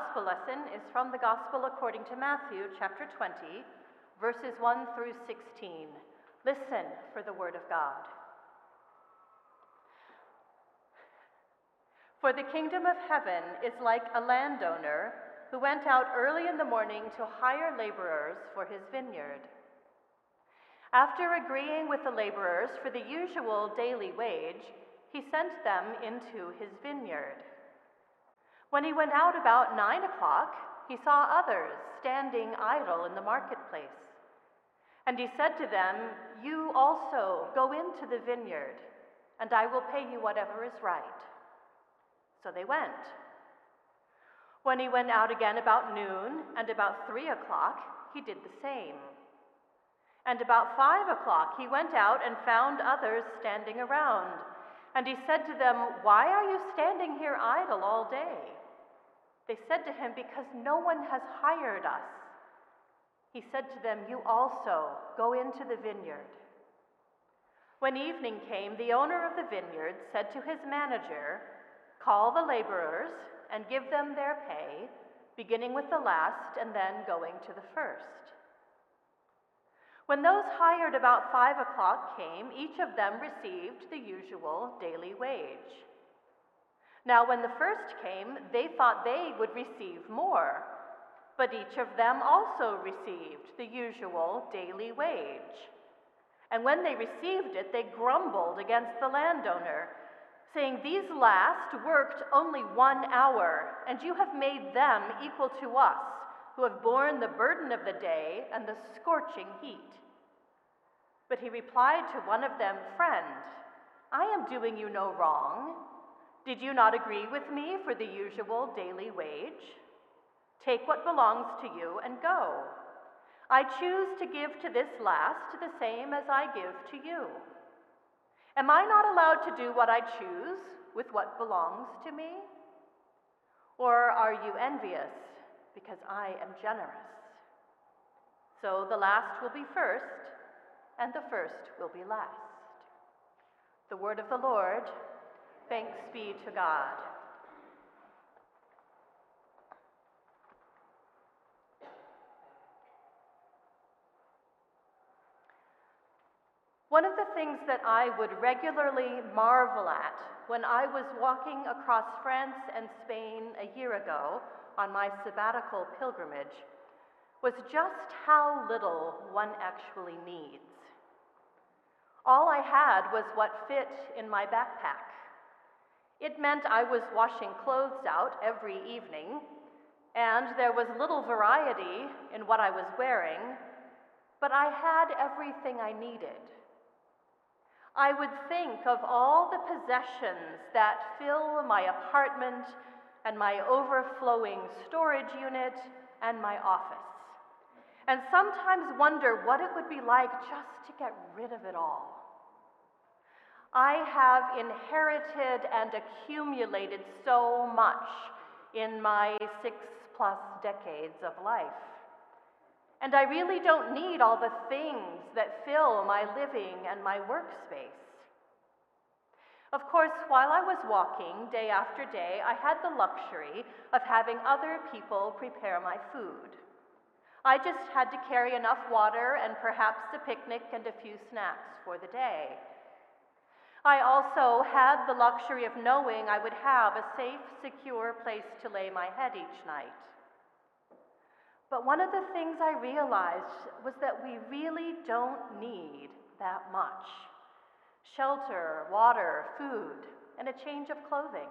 Gospel lesson is from the Gospel according to Matthew, chapter 20, verses 1 through 16. Listen for the word of God. For the kingdom of heaven is like a landowner who went out early in the morning to hire laborers for his vineyard. After agreeing with the laborers for the usual daily wage, he sent them into his vineyard. When he went out about nine o'clock, he saw others standing idle in the marketplace. And he said to them, You also go into the vineyard, and I will pay you whatever is right. So they went. When he went out again about noon and about three o'clock, he did the same. And about five o'clock, he went out and found others standing around. And he said to them, Why are you standing here idle all day? They said to him, Because no one has hired us. He said to them, You also go into the vineyard. When evening came, the owner of the vineyard said to his manager, Call the laborers and give them their pay, beginning with the last and then going to the first. When those hired about five o'clock came, each of them received the usual daily wage. Now, when the first came, they thought they would receive more, but each of them also received the usual daily wage. And when they received it, they grumbled against the landowner saying, These last worked only one hour, and you have made them equal to us, who have borne the burden of the day and the scorching heat. But he replied to one of them, Friend, I am doing you no wrong. Did you not agree with me for the usual daily wage? Take what belongs to you and go. I choose to give to this last the same as I give to you. Am I not allowed to do what I choose with what belongs to me? Or are you envious because I am generous? So the last will be first, and the first will be last. The word of the Lord. Thanks be to God. One of the things that I would regularly marvel at when I was walking across France and Spain a year ago on my sabbatical pilgrimage was just how little one actually needs. All I had was what fit in my backpack. It meant I was washing clothes out every evening, and there was little variety in what I was wearing, but I had everything I needed. I would think of all the possessions that fill my apartment and my overflowing storage unit and my office, and sometimes wonder what it would be like just to get rid of it all. I have inherited and accumulated so much in my six plus decades of life. And I really don't need all the things that fill my living and my workspace. Of course, while I was walking day after day, I had the luxury of having other people prepare my food. I just had to carry enough water and perhaps a picnic and a few snacks for the day. I also had the luxury of knowing I would have a safe, secure place to lay my head each night. But one of the things I realized was that we really don't need that much shelter, water, food, and a change of clothing.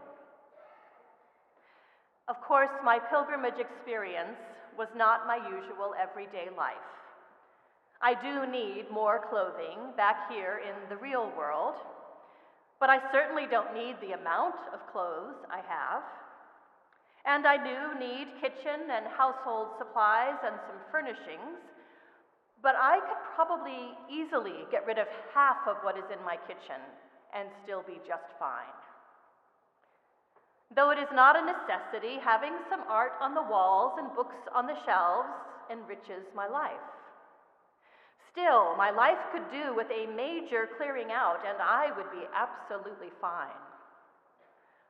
Of course, my pilgrimage experience was not my usual everyday life. I do need more clothing back here in the real world, but I certainly don't need the amount of clothes I have. And I do need kitchen and household supplies and some furnishings, but I could probably easily get rid of half of what is in my kitchen and still be just fine. Though it is not a necessity, having some art on the walls and books on the shelves enriches my life. Still, my life could do with a major clearing out, and I would be absolutely fine.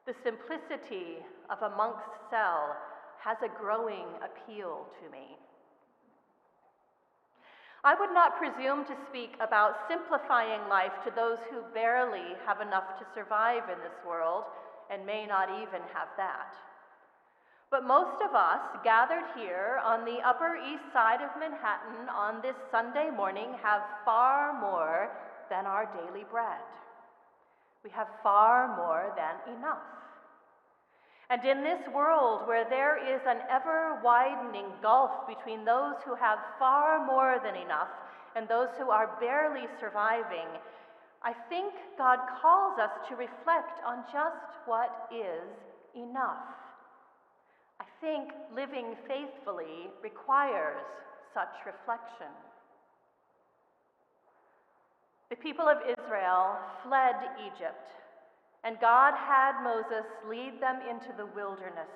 The simplicity of a monk's cell has a growing appeal to me. I would not presume to speak about simplifying life to those who barely have enough to survive in this world and may not even have that. But most of us gathered here on the Upper East Side of Manhattan on this Sunday morning have far more than our daily bread. We have far more than enough. And in this world where there is an ever widening gulf between those who have far more than enough and those who are barely surviving, I think God calls us to reflect on just what is enough. I think living faithfully requires such reflection. The people of Israel fled Egypt and God had Moses lead them into the wilderness.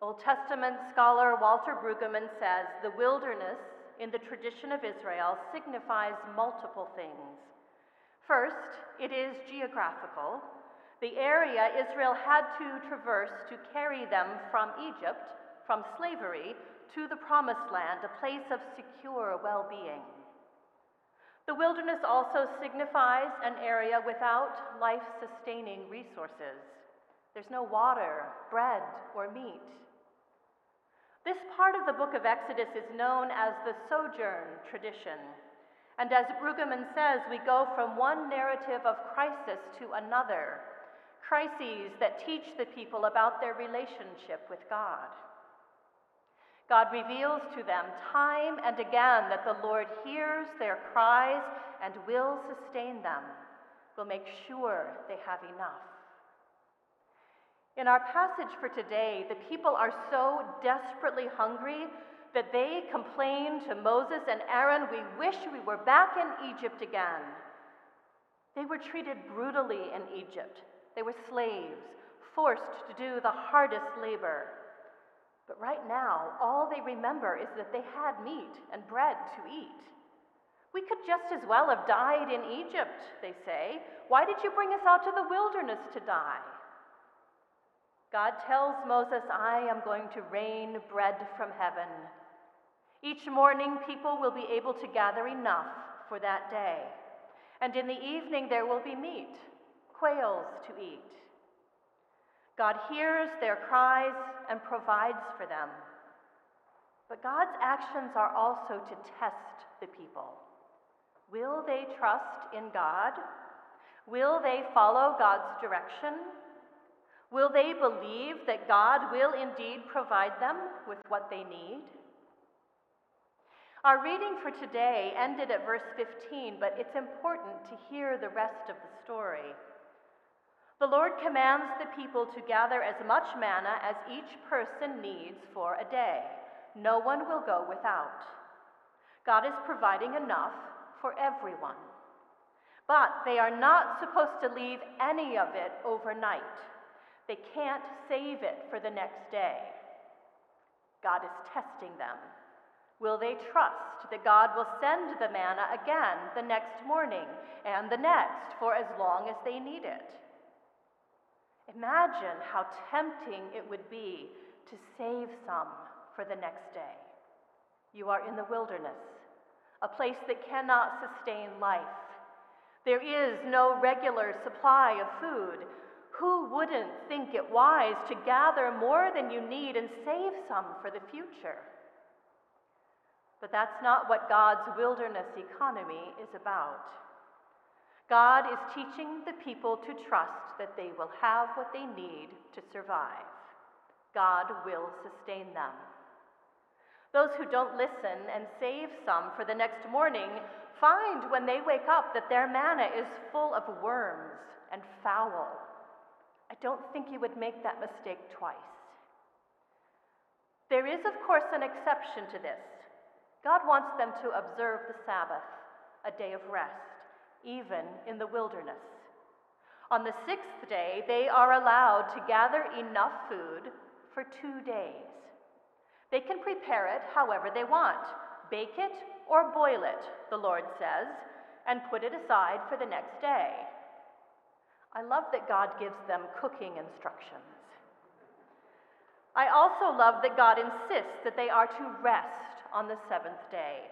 Old Testament scholar Walter Brueggemann says the wilderness, in the tradition of Israel, signifies multiple things. First, it is geographical. The area Israel had to traverse to carry them from Egypt, from slavery, to the Promised Land, a place of secure well being. The wilderness also signifies an area without life sustaining resources. There's no water, bread, or meat. This part of the book of Exodus is known as the sojourn tradition. And as Brueggemann says, we go from one narrative of crisis to another, crises that teach the people about their relationship with God. God reveals to them time and again that the Lord hears their cries and will sustain them, will make sure they have enough. In our passage for today, the people are so desperately hungry that they complain to Moses and Aaron, We wish we were back in Egypt again. They were treated brutally in Egypt. They were slaves, forced to do the hardest labor. But right now, all they remember is that they had meat and bread to eat. We could just as well have died in Egypt, they say. Why did you bring us out to the wilderness to die? God tells Moses, I am going to rain bread from heaven. Each morning, people will be able to gather enough for that day. And in the evening, there will be meat, quails to eat. God hears their cries and provides for them. But God's actions are also to test the people. Will they trust in God? Will they follow God's direction? Will they believe that God will indeed provide them with what they need? Our reading for today ended at verse 15, but it's important to hear the rest of the story. The Lord commands the people to gather as much manna as each person needs for a day. No one will go without. God is providing enough for everyone. But they are not supposed to leave any of it overnight. They can't save it for the next day. God is testing them. Will they trust that God will send the manna again the next morning and the next for as long as they need it? Imagine how tempting it would be to save some for the next day. You are in the wilderness, a place that cannot sustain life. There is no regular supply of food. Who wouldn't think it wise to gather more than you need and save some for the future? But that's not what God's wilderness economy is about. God is teaching the people to trust that they will have what they need to survive. God will sustain them. Those who don't listen and save some for the next morning find when they wake up that their manna is full of worms and foul. I don't think you would make that mistake twice. There is, of course, an exception to this. God wants them to observe the Sabbath, a day of rest, even in the wilderness. On the sixth day, they are allowed to gather enough food for two days. They can prepare it however they want bake it or boil it, the Lord says, and put it aside for the next day. I love that God gives them cooking instructions. I also love that God insists that they are to rest on the seventh day.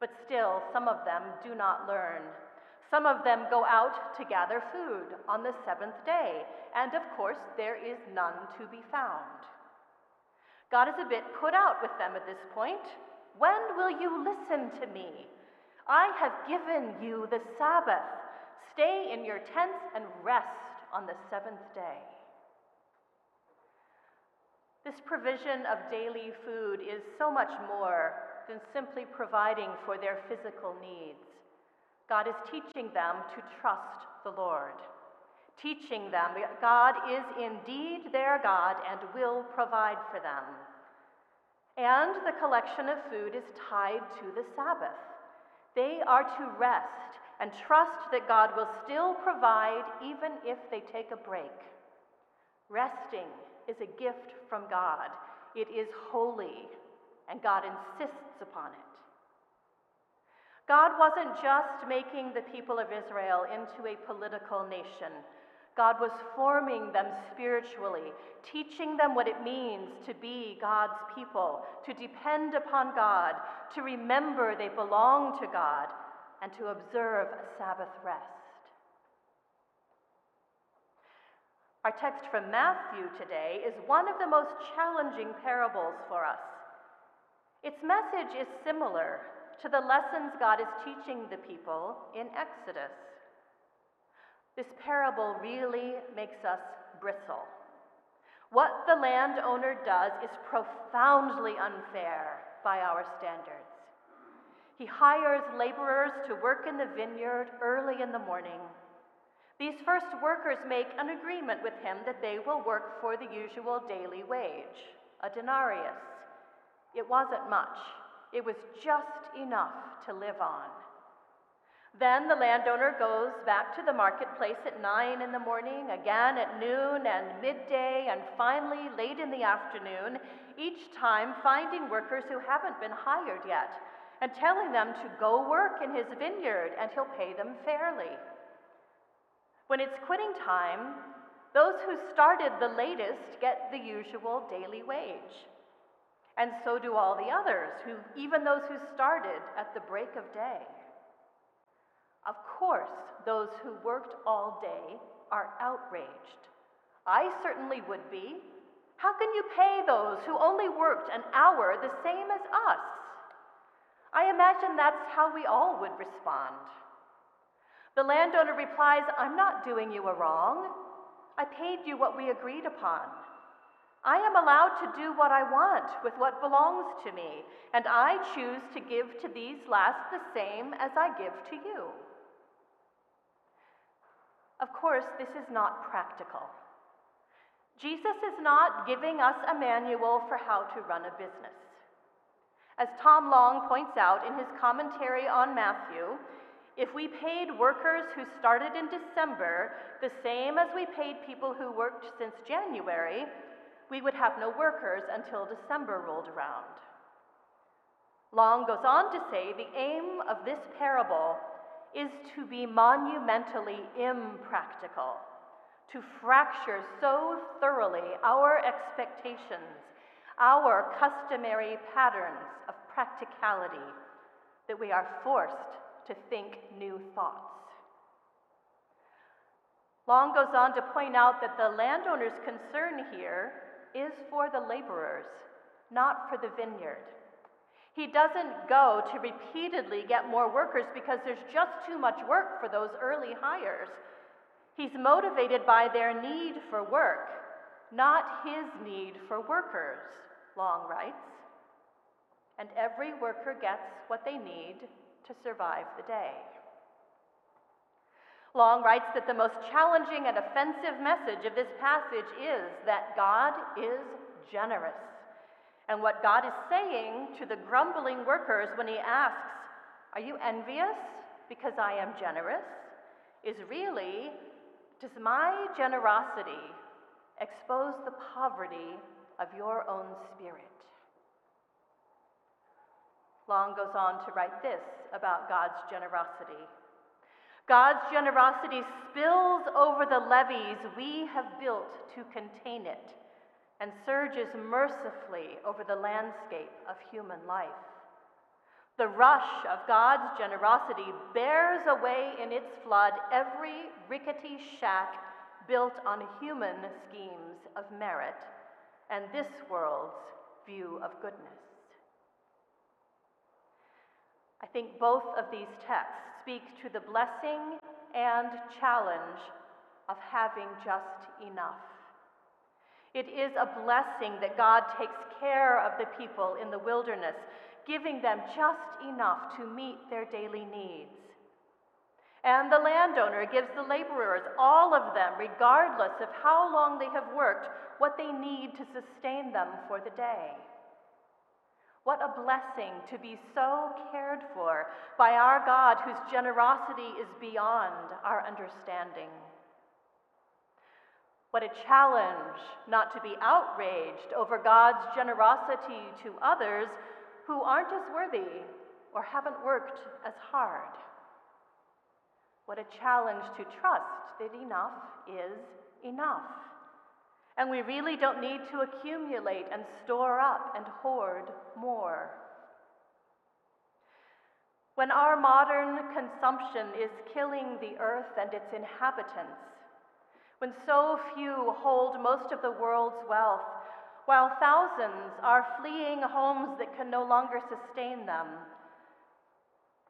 But still, some of them do not learn. Some of them go out to gather food on the seventh day, and of course, there is none to be found. God is a bit put out with them at this point. When will you listen to me? I have given you the Sabbath. Stay in your tents and rest on the seventh day. This provision of daily food is so much more than simply providing for their physical needs. God is teaching them to trust the Lord, teaching them God is indeed their God and will provide for them. And the collection of food is tied to the Sabbath. They are to rest and trust that God will still provide even if they take a break. Resting is a gift from God, it is holy, and God insists upon it. God wasn't just making the people of Israel into a political nation. God was forming them spiritually, teaching them what it means to be God's people, to depend upon God, to remember they belong to God, and to observe a Sabbath rest. Our text from Matthew today is one of the most challenging parables for us. Its message is similar to the lessons God is teaching the people in Exodus. This parable really makes us bristle. What the landowner does is profoundly unfair by our standards. He hires laborers to work in the vineyard early in the morning. These first workers make an agreement with him that they will work for the usual daily wage, a denarius. It wasn't much, it was just enough to live on. Then the landowner goes back to the marketplace at nine in the morning, again at noon and midday, and finally late in the afternoon, each time finding workers who haven't been hired yet and telling them to go work in his vineyard and he'll pay them fairly. When it's quitting time, those who started the latest get the usual daily wage. And so do all the others, who, even those who started at the break of day. Of course, those who worked all day are outraged. I certainly would be. How can you pay those who only worked an hour the same as us? I imagine that's how we all would respond. The landowner replies, I'm not doing you a wrong. I paid you what we agreed upon. I am allowed to do what I want with what belongs to me, and I choose to give to these last the same as I give to you. Of course, this is not practical. Jesus is not giving us a manual for how to run a business. As Tom Long points out in his commentary on Matthew, if we paid workers who started in December the same as we paid people who worked since January, we would have no workers until December rolled around. Long goes on to say the aim of this parable is to be monumentally impractical, to fracture so thoroughly our expectations, our customary patterns of practicality, that we are forced to think new thoughts. Long goes on to point out that the landowner's concern here is for the laborers, not for the vineyard. He doesn't go to repeatedly get more workers because there's just too much work for those early hires. He's motivated by their need for work, not his need for workers, Long writes. And every worker gets what they need to survive the day. Long writes that the most challenging and offensive message of this passage is that God is generous. And what God is saying to the grumbling workers when He asks, Are you envious because I am generous? is really, Does my generosity expose the poverty of your own spirit? Long goes on to write this about God's generosity. God's generosity spills over the levees we have built to contain it and surges mercifully over the landscape of human life. The rush of God's generosity bears away in its flood every rickety shack built on human schemes of merit and this world's view of goodness. I think both of these texts speak to the blessing and challenge of having just enough. It is a blessing that God takes care of the people in the wilderness, giving them just enough to meet their daily needs. And the landowner gives the laborers, all of them, regardless of how long they have worked, what they need to sustain them for the day. What a blessing to be so cared for by our God, whose generosity is beyond our understanding. What a challenge not to be outraged over God's generosity to others who aren't as worthy or haven't worked as hard. What a challenge to trust that enough is enough. And we really don't need to accumulate and store up and hoard more. When our modern consumption is killing the earth and its inhabitants, when so few hold most of the world's wealth, while thousands are fleeing homes that can no longer sustain them.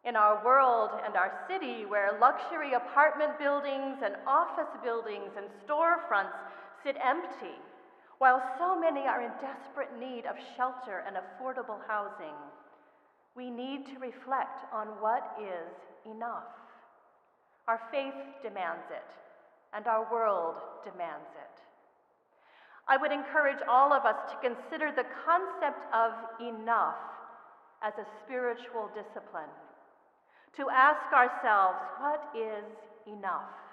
In our world and our city, where luxury apartment buildings and office buildings and storefronts sit empty, while so many are in desperate need of shelter and affordable housing, we need to reflect on what is enough. Our faith demands it and our world demands it. I would encourage all of us to consider the concept of enough as a spiritual discipline, to ask ourselves, what is enough?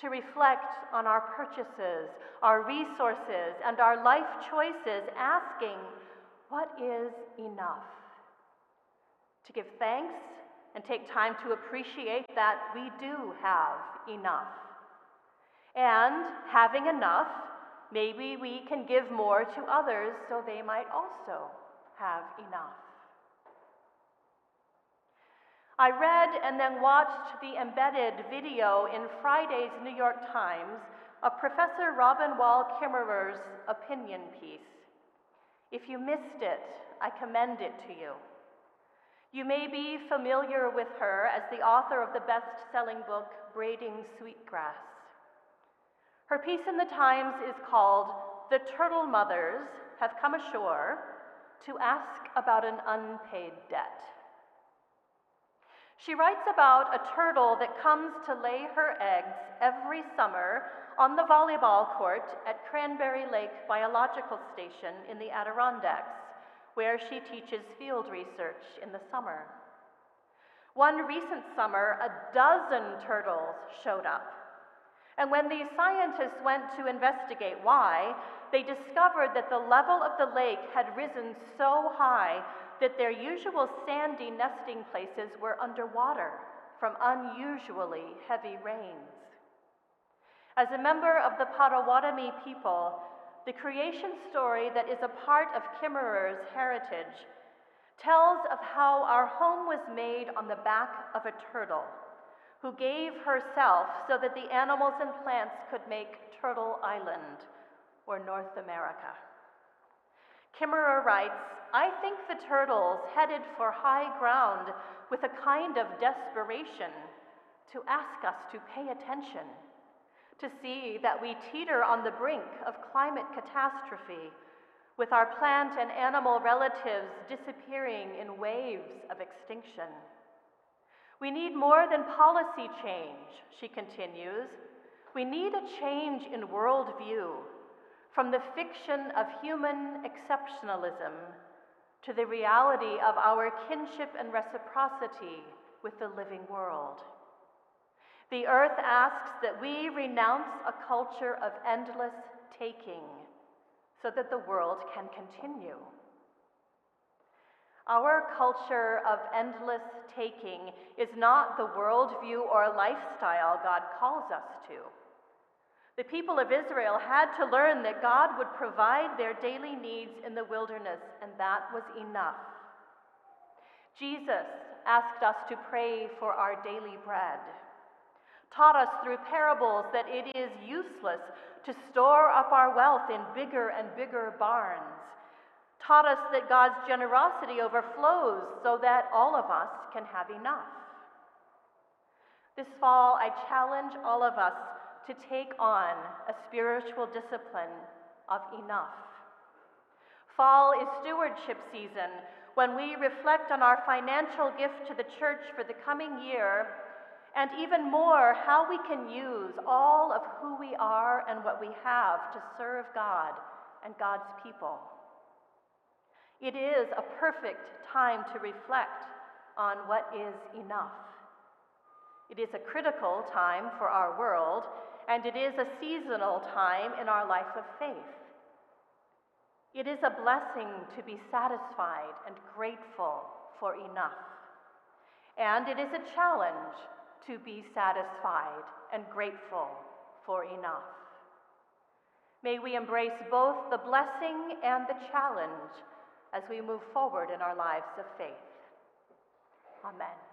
To reflect on our purchases, our resources, and our life choices, asking, what is enough? To give thanks and take time to appreciate that we do have enough. And having enough, maybe we can give more to others so they might also have enough. I read and then watched the embedded video in Friday's New York Times of Professor Robin Wall Kimmerer's opinion piece. If you missed it, I commend it to you. You may be familiar with her as the author of the best selling book, Braiding Sweetgrass. Her piece in the Times is called The Turtle Mothers Have Come Ashore to Ask About an Unpaid Debt. She writes about a turtle that comes to lay her eggs every summer on the volleyball court at Cranberry Lake Biological Station in the Adirondacks, where she teaches field research in the summer. One recent summer, a dozen turtles showed up and when these scientists went to investigate why, they discovered that the level of the lake had risen so high that their usual sandy nesting places were underwater from unusually heavy rains. As a member of the Potawatomi people, the creation story that is a part of Kimmerer's heritage tells of how our home was made on the back of a turtle who gave herself so that the animals and plants could make Turtle Island, or North America. Kimmerer writes, I think the turtles headed for high ground with a kind of desperation to ask us to pay attention, to see that we teeter on the brink of climate catastrophe, with our plant and animal relatives disappearing in waves of extinction. We need more than policy change, she continues. We need a change in worldview from the fiction of human exceptionalism to the reality of our kinship and reciprocity with the living world. The earth asks that we renounce a culture of endless taking so that the world can continue. Our culture of endless taking is not the worldview or lifestyle God calls us to. The people of Israel had to learn that God would provide their daily needs in the wilderness, and that was enough. Jesus asked us to pray for our daily bread, taught us through parables that it is useless to store up our wealth in bigger and bigger barns, taught us that God's generosity overflows so that all of us can have enough. This fall, I challenge all of us to take on a spiritual discipline of enough. Fall is stewardship season when we reflect on our financial gift to the church for the coming year, and even more, how we can use all of who we are and what we have to serve God and God's people. It is a perfect time to reflect on what is enough. It is a critical time for our world and it is a seasonal time in our life of faith. It is a blessing to be satisfied and grateful for enough. And it is a challenge to be satisfied and grateful for enough. May we embrace both the blessing and the challenge as we move forward in our lives of faith. Amen.